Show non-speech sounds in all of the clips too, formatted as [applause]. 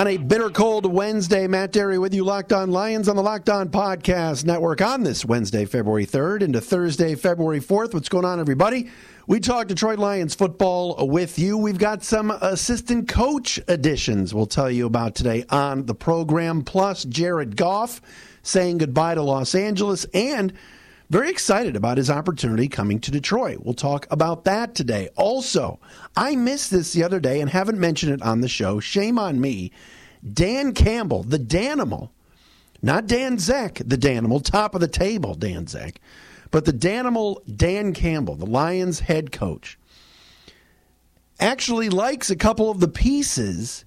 On a bitter cold Wednesday, Matt Dery with you, Locked On Lions on the Locked On Podcast Network on this Wednesday, February 3rd into Thursday, February 4th. What's going on, everybody? We talk Detroit Lions football with you. We've got some assistant coach additions we'll tell you about today on the program, plus Jared Goff saying goodbye to Los Angeles and very excited about his opportunity coming to Detroit. We'll talk about that today. Also, I missed this the other day and haven't mentioned it on the show. Shame on me. Dan Campbell, the Danimal, not Dan Zeck, the Danimal, top of the table, Dan Zeck, but the Danimal, Dan Campbell, the Lions head coach, actually likes a couple of the pieces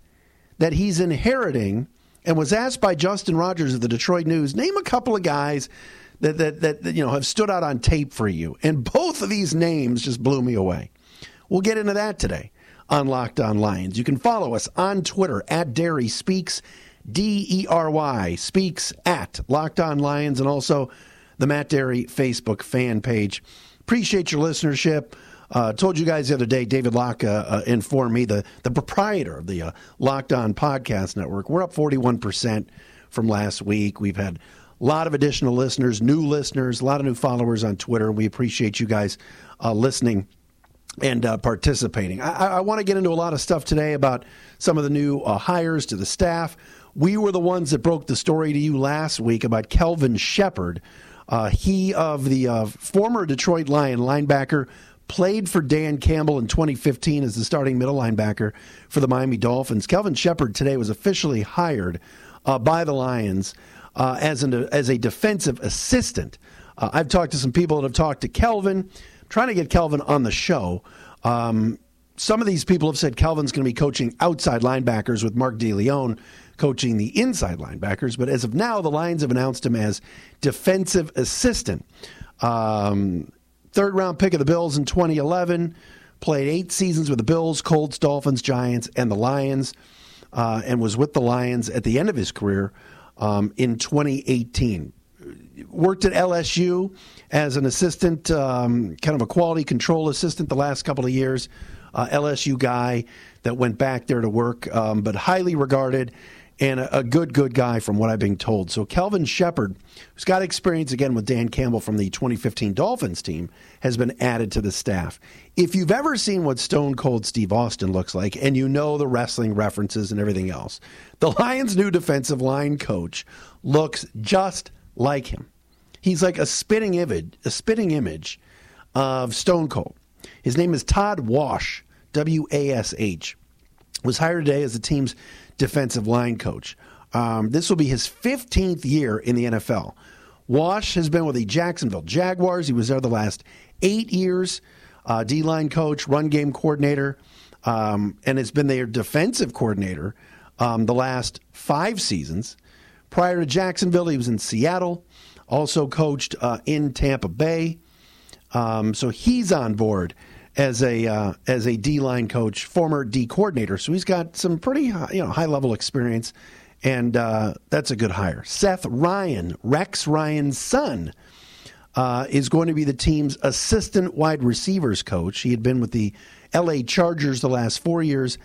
that he's inheriting and was asked by Justin Rogers of the Detroit News, name a couple of guys that, that, that, you know have stood out on tape for you. And both of these names just blew me away. We'll get into that today on Locked On Lions. You can follow us on Twitter at Dery Speaks, D E R Y Speaks at Locked On Lions, and also the Matt Dery Facebook fan page. Appreciate your listenership. Uh, told you guys the other day, David Locke uh, uh, informed me, the, the proprietor of the uh, Locked On Podcast Network, we're up 41% from last week. We've had a lot of additional listeners, new listeners, a lot of new followers on Twitter. We appreciate you guys uh, listening and uh, participating. I, I want to get into a lot of stuff today about some of the new uh, hires to the staff. We were the ones that broke the story to you last week about Kelvin Sheppard. Uh, he of the uh, former Detroit Lion linebacker played for Dan Campbell in 2015 as the starting middle linebacker for the Miami Dolphins. Kelvin Sheppard today was officially hired uh, by the Lions uh, as, an, as a defensive assistant. I've talked to some people that have talked to Kelvin, trying to get Kelvin on the show. Um, some of these people have said Kelvin's going to be coaching outside linebackers with Mark DeLeone coaching the inside linebackers. But as of now, the Lions have announced him as defensive assistant. Um, third round pick of the Bills in 2011. Played eight seasons with the Bills, Colts, Dolphins, Giants, and the Lions, uh, and was with the Lions at the end of his career um, in 2018. Worked at LSU as an assistant, um, kind of a quality control assistant the last couple of years. Uh, LSU guy that went back there to work, um, but highly regarded and a, a, good, good guy from what I've been told. So Kelvin Sheppard, who's got experience again with Dan Campbell from the 2015 Dolphins team, has been added to the staff. If you've ever seen what Stone Cold Steve Austin looks like, and you know the wrestling references and everything else, the Lions' new defensive line coach looks just like him. He's like a spitting image, a spitting image of Stone Cold. His name is Todd Wash, W A S H. Was hired today as the team's defensive line coach. Um, this will be his 15th year in the NFL. Wash has been with the Jacksonville Jaguars. He was there the last eight years, uh, D line coach, run game coordinator, um, and has been their defensive coordinator um, the last five seasons. Prior to Jacksonville, he was in Seattle, also coached uh, in Tampa Bay. Um, so he's on board as a uh, as a D line coach, former D coordinator. So he's got some pretty high, you know high level experience, and uh, that's a good hire. Seth Ryan, Rex Ryan's son, uh, is going to be the team's assistant wide receivers coach. He had been with the L.A. Chargers the last four years.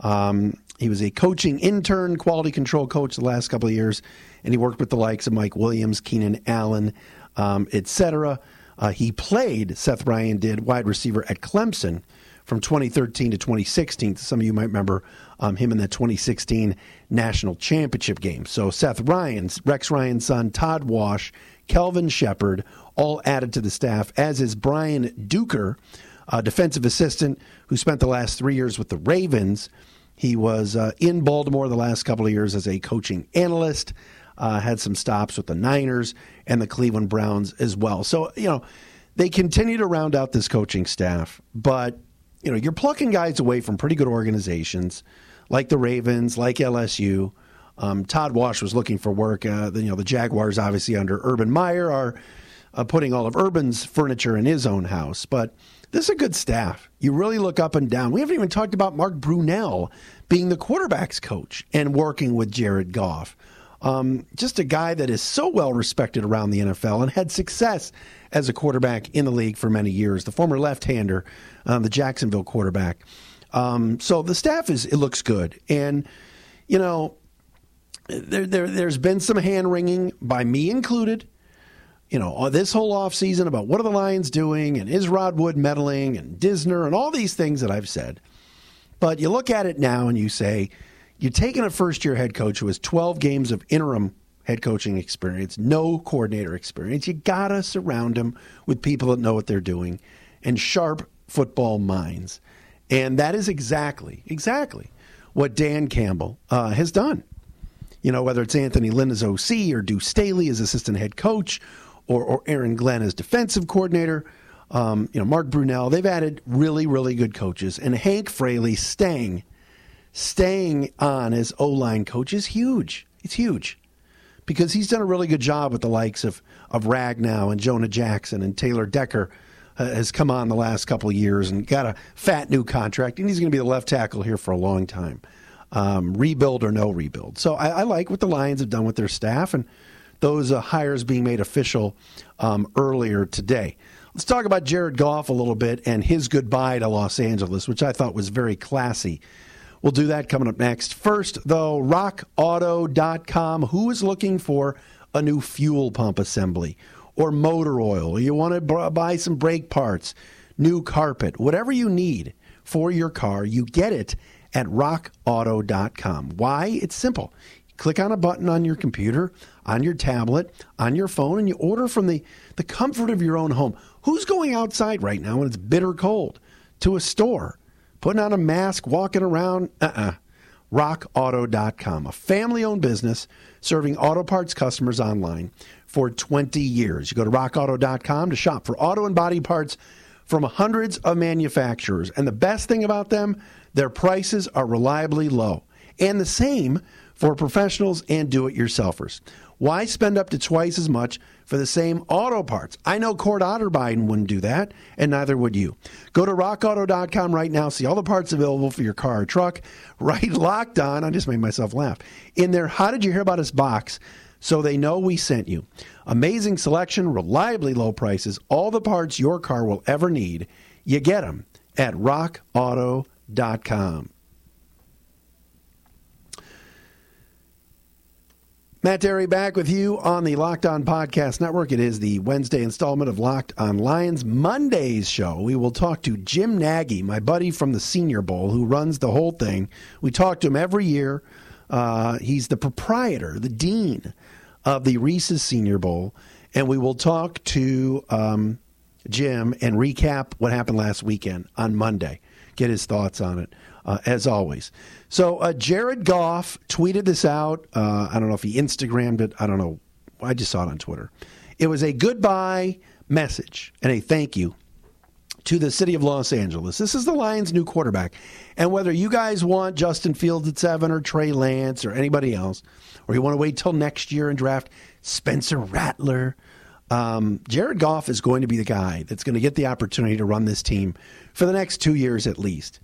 Um, he was a coaching intern, quality control coach the last couple of years, and he worked with the likes of Mike Williams, Keenan Allen, um, etc. Uh, he played, Seth Ryan did, wide receiver at Clemson from 2013 to 2016. Some of you might remember um, him in the 2016 national championship game. So Seth Ryan, Rex Ryan's son, Todd Wash, Kelvin Sheppard, all added to the staff, as is Brian Duker, a defensive assistant who spent the last three years with the Ravens. He was uh, in Baltimore the last couple of years as a coaching analyst uh, had some stops with the Niners and the Cleveland Browns as well. So, you know, they continue to round out this coaching staff, but, you know, you're plucking guys away from pretty good organizations like the Ravens, like LSU. Um, Todd Wash was looking for work. Uh, the, you know, the Jaguars, obviously under Urban Meyer, are uh, putting all of Urban's furniture in his own house. But this is a good staff. You really look up and down. We haven't even talked about Mark Brunell being the quarterback's coach and working with Jared Goff. Um, just a guy that is so well respected around the NFL and had success as a quarterback in the league for many years. The former left-hander, um, the Jacksonville quarterback. Um, so the staff is it looks good, and you know there, there there's been some hand wringing by me included you know, this whole offseason about what are the Lions doing and is Rod Wood meddling and Disner and all these things that I've said. But you look at it now and you say, you're taking a first year head coach who has 12 games of interim head coaching experience, no coordinator experience. You got to surround him with people that know what they're doing and sharp football minds. And that is exactly, exactly what Dan Campbell uh, has done. You know, whether it's Anthony Lynn as OC or Deuce Staley as assistant head coach or, or Aaron Glenn as defensive coordinator. Um, you know, Mark Brunell. They've added really, really good coaches, and Hank Fraley staying, staying on as O line coach is huge. It's huge because he's done a really good job with the likes of of Ragnow and Jonah Jackson and Taylor Decker. Uh, has come on the last couple years and got a fat new contract, and he's going to be the left tackle here for a long time. Um, rebuild or no rebuild. So I, I like what the Lions have done with their staff, and those uh, hires being made official um, earlier today. Let's talk about Jared Goff a little bit and his goodbye to Los Angeles, which I thought was very classy. We'll do that coming up next. First, though, rockauto.com. Who is looking for a new fuel pump assembly or motor oil? You want to buy some brake parts, new carpet, whatever you need for your car, you get it at rockauto.com. Why? It's simple. Click on a button on your computer, on your tablet, on your phone, and you order from the, the comfort of your own home. Who's going outside right now when it's bitter cold to a store, putting on a mask, walking around? Uh uh-uh. uh RockAuto.com, a family owned business serving auto parts customers online for 20 years. You go to rockauto.com to shop for auto and body parts from hundreds of manufacturers. And the best thing about them, their prices are reliably low. And the same for professionals and do it yourselfers. Why spend up to twice as much for the same auto parts? I know Cord Otterbein wouldn't do that, and neither would you. Go to rockauto.com right now, see all the parts available for your car or truck. [laughs] Right locked on, I just made myself laugh. In there, how did you hear about us box? So they know we sent you. Amazing selection, reliably low prices, all the parts your car will ever need. You get them at rockauto.com. Matt Dery back with you on the Locked On Podcast Network. It is the Wednesday installment of Locked On Lions. Monday's show, we will talk to Jim Nagy, my buddy from the Senior Bowl, who runs the whole thing. We talk to him every year. Uh, he's the proprietor, the dean of the Reese's Senior Bowl. And we will talk to um, Jim and recap what happened last weekend on Monday, get his thoughts on it, uh, as always. So uh, Jared Goff tweeted this out. Uh, I don't know if he Instagrammed it. I don't know. I just saw it on Twitter. It was a goodbye message and a thank you to the city of Los Angeles. This is the Lions' new quarterback. And whether you guys want Justin Fields at seven or Trey Lance or anybody else, or you want to wait till next year and draft Spencer Rattler, um, Jared Goff is going to be the guy that's going to get the opportunity to run this team for the next two years at least.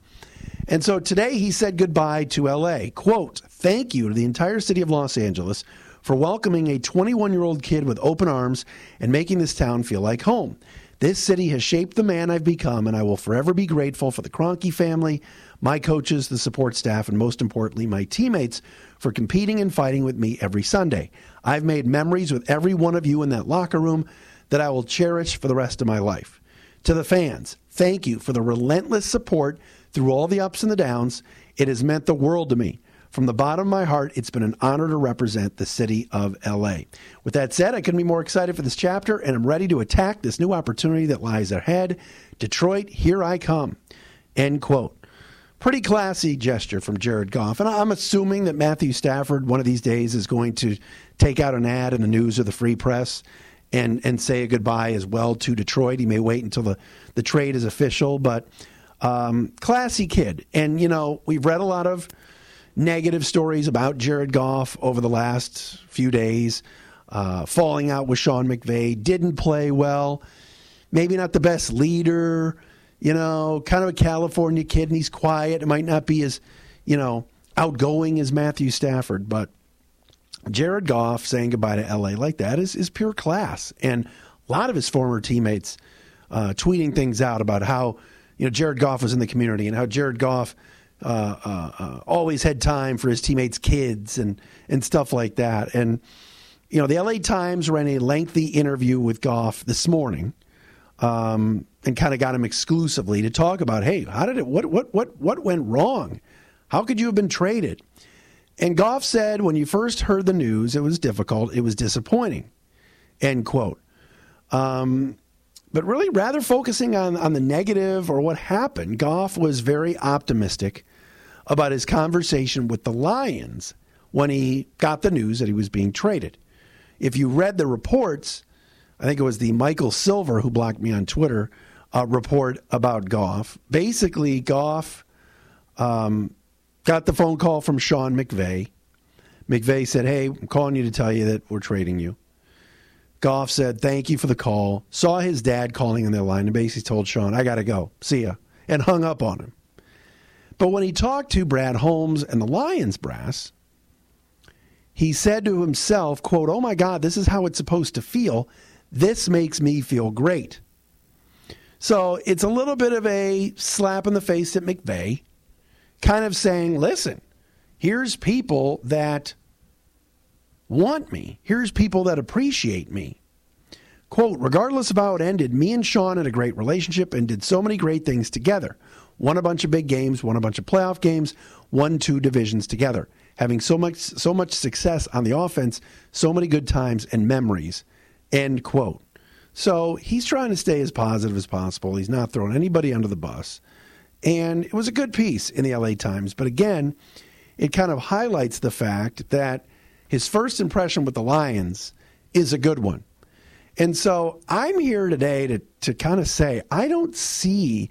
And so today he said goodbye to LA. Quote, thank you to the entire city of Los Angeles for welcoming a 21 year old kid with open arms and making this town feel like home. This city has shaped the man I've become, and I will forever be grateful for the Kroenke family, my coaches, the support staff, and most importantly, my teammates for competing and fighting with me every Sunday. I've made memories with every one of you in that locker room that I will cherish for the rest of my life. To the fans, thank you for the relentless support through all the ups and the downs. It has meant the world to me. From the bottom of my heart, it's been an honor to represent the city of LA. With that said, I couldn't be more excited for this chapter, and I'm ready to attack this new opportunity that lies ahead. Detroit, here I come. End quote. Pretty classy gesture from Jared Goff. And I'm assuming that Matthew Stafford one of these days is going to take out an ad in the news or the free press and, and say a goodbye as well to Detroit. He may wait until the, the trade is official, but um, classy kid. And, you know, we've read a lot of negative stories about Jared Goff over the last few days. uh, falling out with Sean McVay, didn't play well, maybe not the best leader, you know, kind of a California kid, and he's quiet. It might not be as, you know, outgoing as Matthew Stafford, but Jared Goff saying goodbye to LA like that is, is pure class. And a lot of his former teammates uh, tweeting things out about how, you know, Jared Goff was in the community and how Jared Goff uh, uh, uh always had time for his teammates' kids and, and stuff like that. And, you know, the LA Times ran a lengthy interview with Goff this morning. Um, and kind of got him exclusively to talk about, hey, how did it, what, what, what, what went wrong? How could you have been traded? And Goff said when you first heard the news, it was difficult, it was disappointing. End quote. Um, but really, rather focusing on, on the negative or what happened, Goff was very optimistic about his conversation with the Lions when he got the news that he was being traded. If you read the reports, I think it was the Michael Silver who blocked me on Twitter uh, report about Goff. Basically, Goff um, got the phone call from Sean McVay. McVay said, Hey, I'm calling you to tell you that we're trading you. Goff said, Thank you for the call. Saw his dad calling in their line and basically told Sean, I got to go. See ya. And hung up on him. But when he talked to Brad Holmes and the Lions brass, he said to himself, quote, Oh my God, this is how it's supposed to feel. This makes me feel great. So it's a little bit of a slap in the face at McVay, kind of saying, listen, here's people that want me. Here's people that appreciate me. Quote, regardless of how it ended, me and Sean had a great relationship and did so many great things together. Won a bunch of big games, won a bunch of playoff games, won two divisions together. Having so much so much success on the offense, so many good times and memories. End quote. So he's trying to stay as positive as possible. He's not throwing anybody under the bus. And it was a good piece in the LA Times. But again, it kind of highlights the fact that his first impression with the Lions is a good one. And so I'm here today to, to kind of say, I don't see,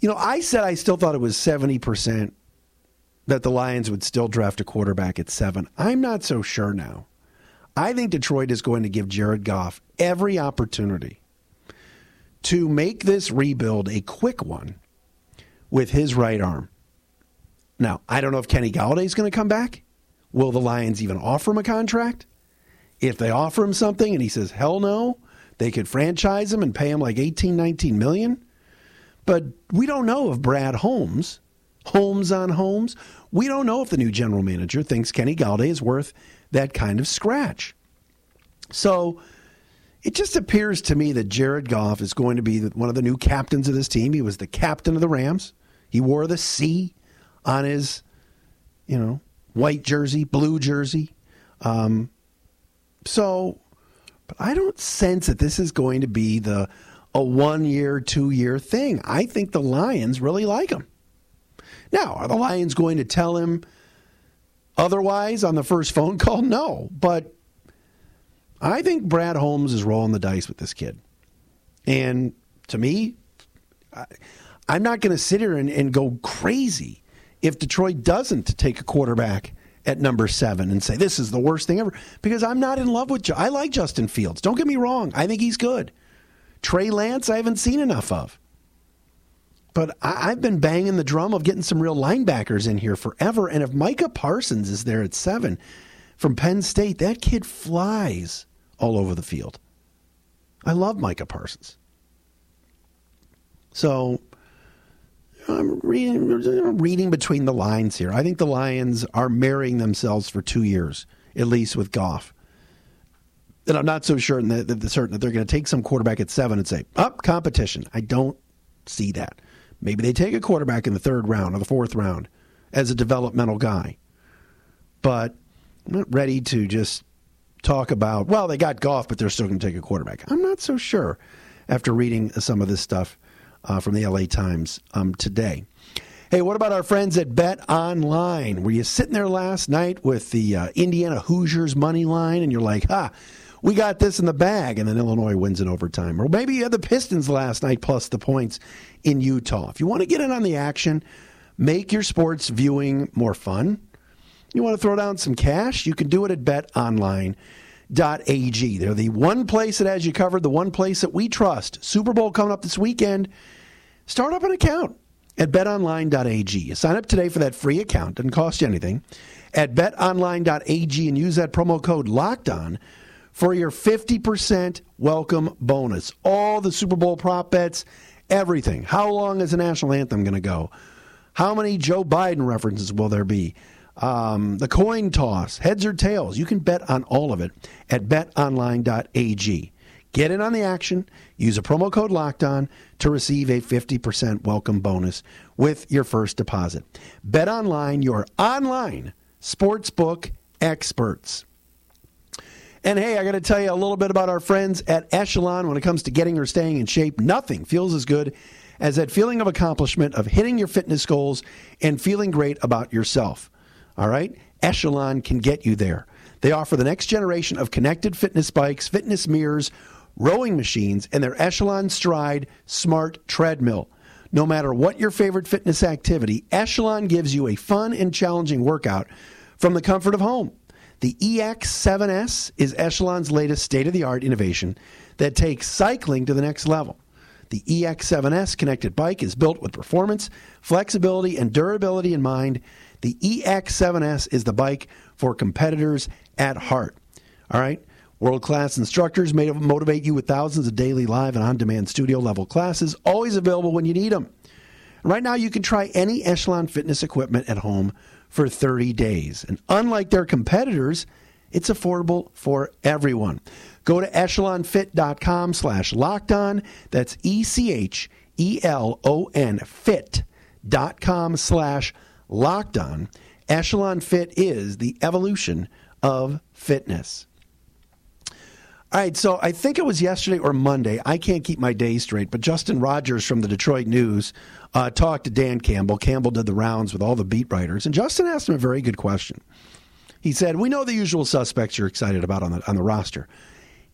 you know, I said I still thought it was 70% that the Lions would still draft a quarterback at seven. I'm not so sure now. I think Detroit is going to give Jared Goff every opportunity to make this rebuild a quick one with his right arm. Now, I don't know if Kenny Golladay is going to come back. Will the Lions even offer him a contract? If they offer him something and he says, hell no, they could franchise him and pay him like 18, 19 million. But we don't know if Brad Holmes, Holmes on Holmes, we don't know if the new general manager thinks Kenny Golladay is worth that kind of scratch. So it just appears to me that Jared Goff is going to be one of the new captains of this team. He was the captain of the Rams. He wore the C on his, you know, white jersey, blue jersey. Um, so, but I don't sense that this is going to be the a one year, two year thing. I think the Lions really like him. Now, are the Lions going to tell him Otherwise, on the first phone call, [laughs] no. But I think Brad Holmes is rolling the dice with this kid. And to me, I, am not going to sit here and, and go crazy if Detroit doesn't take a quarterback at number seven and say this is the worst thing ever because I'm not in love with. I like Justin Fields. Don't get me wrong. I think he's good. Trey Lance, I haven't seen enough of. But I, have been banging the drum of getting some real linebackers in here forever. And if Micah Parsons is there at seven from Penn State, that kid flies all over the field. I love Micah Parsons. So I'm reading, reading between the lines here. I think the Lions are marrying themselves for two years, at least with Goff. And I'm not so sure certain that they're going to take some quarterback at seven and say, up competition. I don't see that. Maybe they take a quarterback in the third round or the fourth round as a developmental guy. But I'm not ready to just talk about, well, they got Goff, but they're still going to take a quarterback. I'm not so sure after reading some of this stuff uh, from the LA Times um, today. Hey, what about our friends at Bet Online? Were you sitting there last night with the uh, Indiana Hoosiers money line and you're like, ha, we got this in the bag, and then Illinois wins in overtime. Or maybe you had the Pistons last night plus the points in Utah. If you want to get in on the action, make your sports viewing more fun. You want to throw down some cash? You can do it at Bet Online. BetOnline.ag. They're the one place that has you covered, the one place that we trust. Super Bowl coming up this weekend. Start up an account at betonline.ag. Sign up today for that free account, doesn't cost you anything, at betonline.ag and use that promo code locked on for your 50% welcome bonus. All the Super Bowl prop bets, everything. How long is the national anthem going to go? How many Joe Biden references will there be? Um, the coin toss, heads or tails. You can bet on all of it at betonline.ag. Get in on the action. Use a promo code locked on to receive a 50% welcome bonus with your first deposit. Bet online, your online sportsbook experts. And hey, I got to tell you a little bit about our friends at Echelon when it comes to getting or staying in shape. Nothing feels as good as that feeling of accomplishment of hitting your fitness goals and feeling great about yourself. All right? Echelon can get you there. They offer the next generation of connected fitness bikes, fitness mirrors, rowing machines, and their Echelon Stride Smart Treadmill. No matter what your favorite fitness activity, Echelon gives you a fun and challenging workout from the comfort of home. The EX7S is Echelon's latest state of the art innovation that takes cycling to the next level. The EX7S connected bike is built with performance, flexibility, and durability in mind. The EX7S is the bike for competitors at heart. All right? World class instructors may motivate you with thousands of daily live and on demand studio level classes, always available when you need them. Right now, you can try any Echelon fitness equipment at home for 30 days. And unlike their competitors, it's affordable for everyone. Go to echelonfit.com slash locked on. That's E C H E L O N fit.com slash locked on. Echelon Fit is the evolution of fitness. All right, so I think it was yesterday or Monday. I can't keep my days straight, but Justin Rogers from the Detroit News uh, talked to Dan Campbell. Campbell did the rounds with all the beat writers, and Justin asked him a very good question. He said, "We know the usual suspects you're excited about on the on the roster.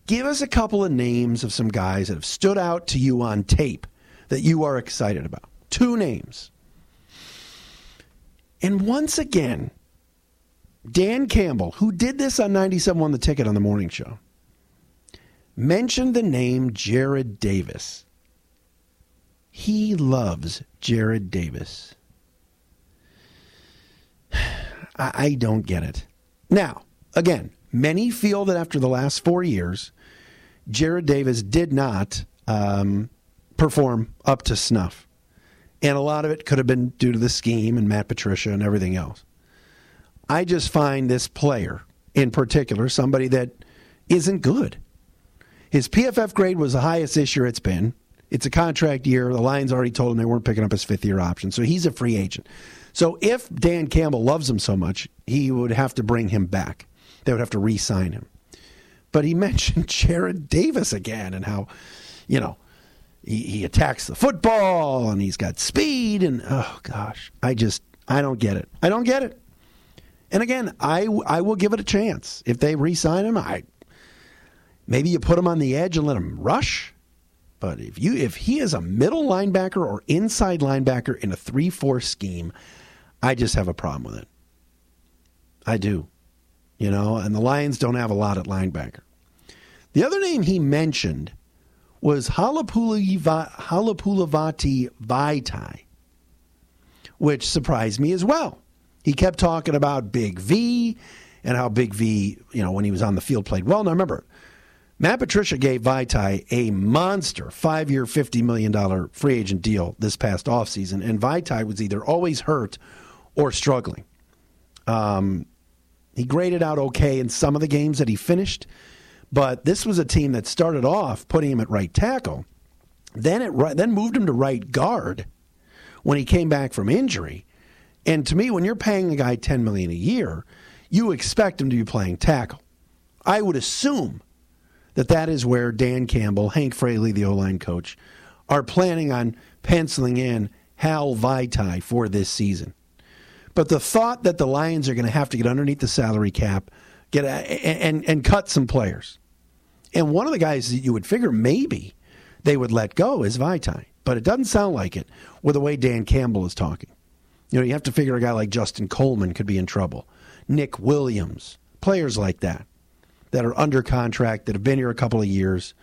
Give us a couple of names of some guys that have stood out to you on tape that you are excited about. Two names." And once again, Dan Campbell, who did this on 97 on the ticket on the morning show mentioned the name Jared Davis. He loves Jared Davis. [sighs] I, I don't get it. Now, again, many feel that after the last four years, Jared Davis did not um, perform up to snuff. And a lot of it could have been due to the scheme and Matt Patricia and everything else. I just find this player in particular somebody that isn't good. His PFF grade was the highest this year it's been. It's a contract year. The Lions already told him they weren't picking up his fifth year option, so he's a free agent. So if Dan Campbell loves him so much, he would have to bring him back. They would have to re sign him. But he [laughs] mentioned Jared Davis again and how, you know, he, he attacks the football and he's got speed. And oh, gosh, I just, I don't get it. I don't get it. And again, I, I will give it a chance. If they re sign him, I, Maybe you put him on the edge and let him rush. But if you if he is a middle linebacker or inside linebacker in a 3-4 scheme, I just have a problem with it. I do. You know, and the Lions don't have a lot at linebacker. The other name he mentioned was Halapoulivaati Vaitai, which surprised me as well. He kept talking about Big V and how Big V, you know, when he was on the field played well. Now remember, Matt Patricia gave Vaitai a monster five year, $50 million free agent deal this past offseason, and Vaitai was either always hurt or struggling. Um, he graded out okay in some of the games that he finished, but this was a team that started off putting him at right tackle, then it then moved him to right guard when he came back from injury. And to me, when you're paying a guy 10 million a year, you expect him to be playing tackle. I would assume that that is where Dan Campbell, Hank Fraley, the O line coach, are planning on penciling in Hal Vaitai for this season. But the thought that the Lions are going to have to get underneath the salary cap, get a, and and cut some players, and one of the guys that you would figure maybe they would let go is Vaitai, but it doesn't sound like it with the way Dan Campbell is talking. You know, you have to figure a guy like Justin Coleman could be in trouble, Nick Williams, players like that. that are under contract that have been here a couple of years.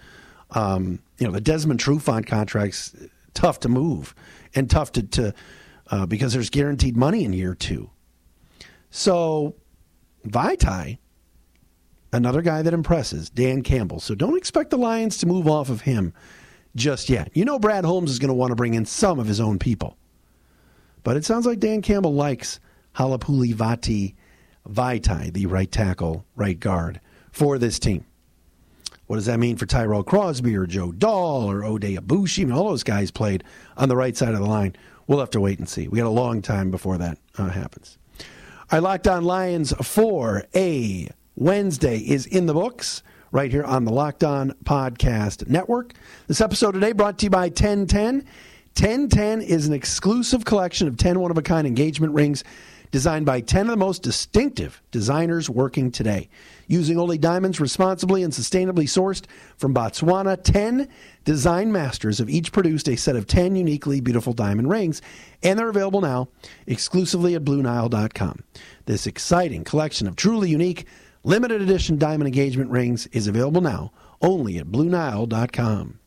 Um, you know, the Desmond Trufant contract's tough to move and tough to, to uh, because there's guaranteed money in year two. So, Vaitai, another guy that impresses, Dan Campbell. So don't expect the Lions to move off of him just yet. You know, Brad Holmes is going to want to bring in some of his own people. But it sounds like Dan Campbell likes Halapoulivaati Vaitai, the right tackle, right guard for this team. What does that mean for Tyrell Crosby or Joe Dahl or Oday Aboushi? I mean, all those guys played on the right side of the line. We'll have to wait and see. We got a long time before that uh, happens. I Locked On Lions for a Wednesday is in the books right here on the Locked On Podcast Network. This episode today brought to you by 1010. 1010 is an exclusive collection of 10 one of a kind engagement rings designed by 10 of the most distinctive designers working today. Using only diamonds responsibly and sustainably sourced from Botswana, 10 design masters have each produced a set of 10 uniquely beautiful diamond rings, and they're available now exclusively at BlueNile.com. This exciting collection of truly unique, limited edition diamond engagement rings is available now only at BlueNile.com.